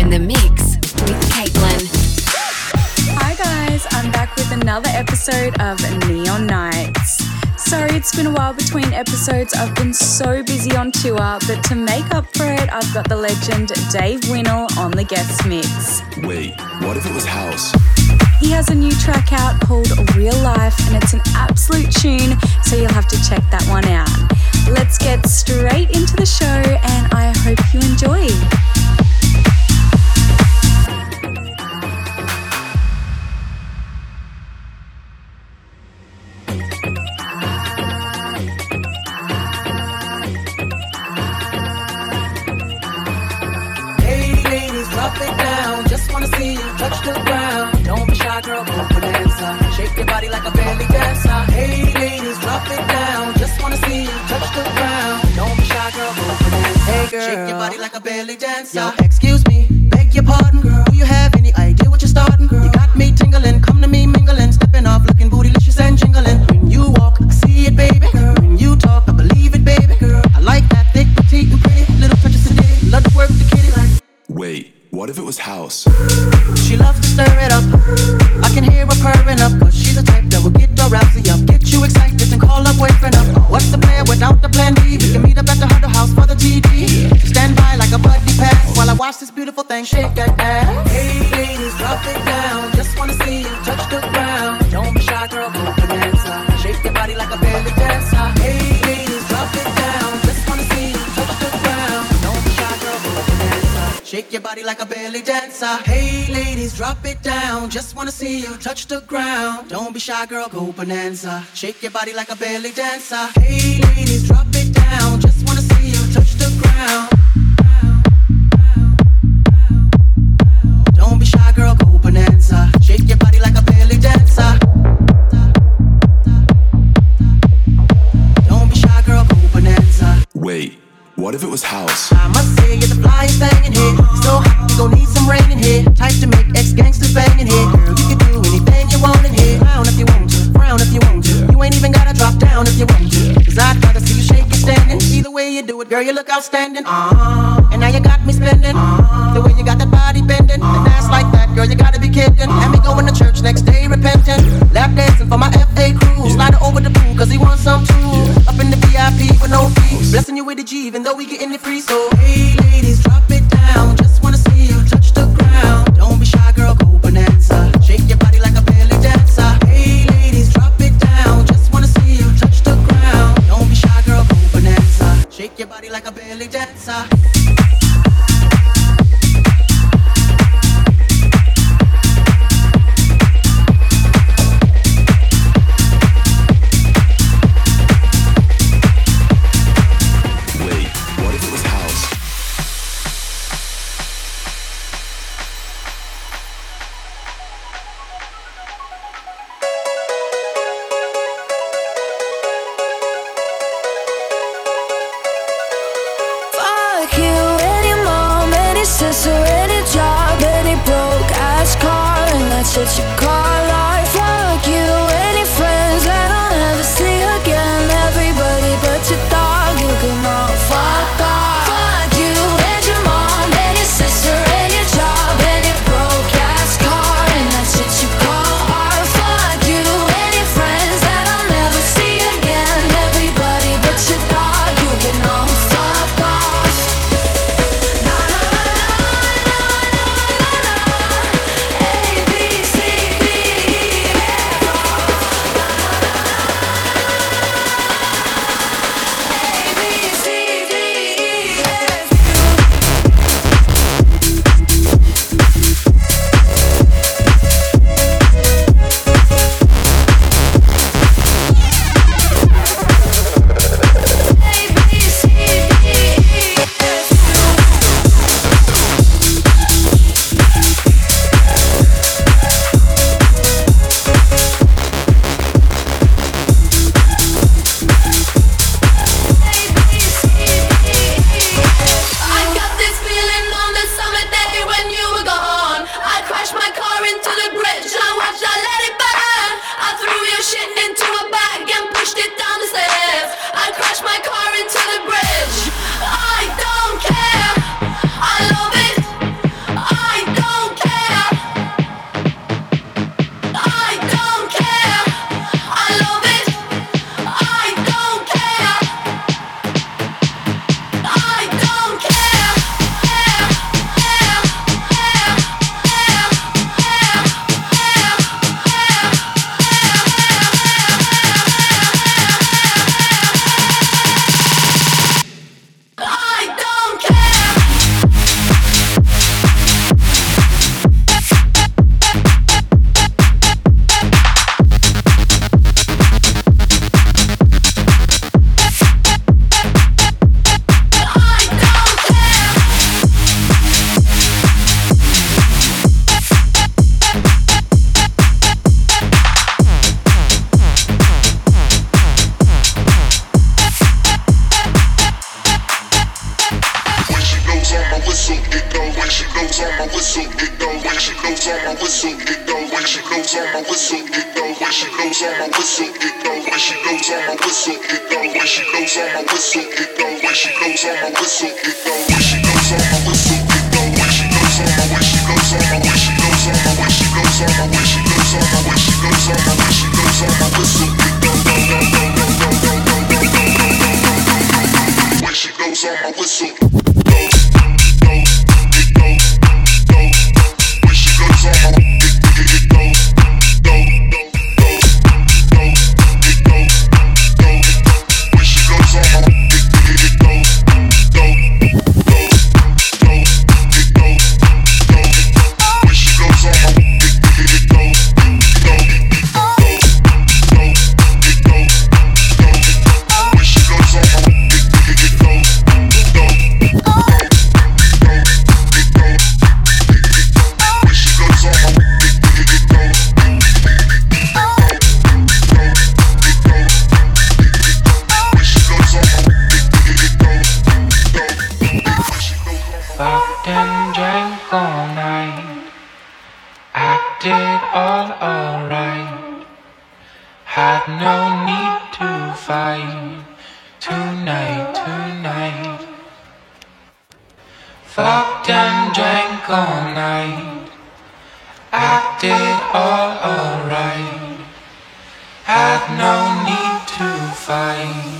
in the mix with Caitlin. Hi guys, I'm back with another episode of Neon Nights. Sorry it's been a while between episodes. I've been so busy on tour, but to make up for it, I've got the legend Dave Winnel on the guest mix. Wait, what if it was house? He has a new track out called Real Life, and it's an absolute tune, so you'll have to check that one out. Let's get straight into the show, and I hope you enjoy. Body like a belly dancer. Yo, excuse me, what if it was house? She loves to stir it up. I can hear her purring up, cause she's the type that will get your rousey up. Get you excited and call her boyfriend up. What's the plan without the plan B? We can meet up at the Huddle House for the TD. Stand by like a buddy pass while I watch this beautiful thing shake that ass. Hey ladies, drop it down. Just wanna see you Shake your body like a belly dancer. Hey ladies, drop it down. Just wanna see you touch the ground. Don't be shy, girl, go bonanza. Shake your body like a belly dancer. Hey ladies, drop it down. Just wanna see you touch the ground. Don't be shy, girl, go bonanza. Shake your body like a belly dancer. Don't be shy, girl, go bonanza. Wait, what if it was house? I must say you're the flyest thing in here. Gon' need some rain in here. Type to make ex gangsters bang in here. Girl, you can do anything you want in here. Frown if you want to, frown if you want to. You ain't even gotta drop down if you want to. Cause I'd rather see you shake it standing. Either way you do it, girl, you look outstanding. And now you got me spending. The way you got that body bending. And ass like that, girl, you gotta be kidding. And me going to church next day repenting. Lap dancing for my FA crew. Slide over the pool cause he wants some too. Up in the VIP with no fee. Blessing you with a G, even though we getting it free. So hey ladies, drop on the soaking did all alright. Had no need to fight tonight, tonight. Fucked and drank all night. Acted all alright. Had no need to fight.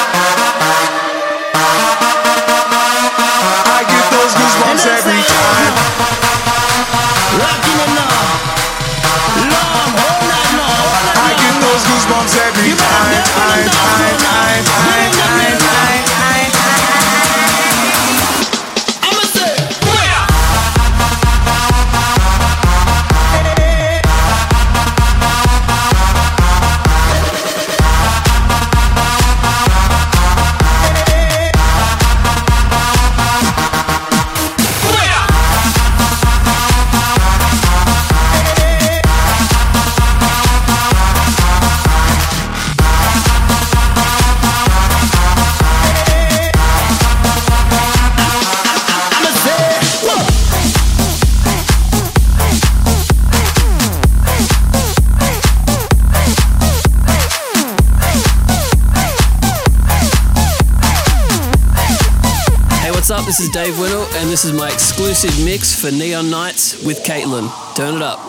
exclusive mix for Neon Nights with Caitlin. Turn it up.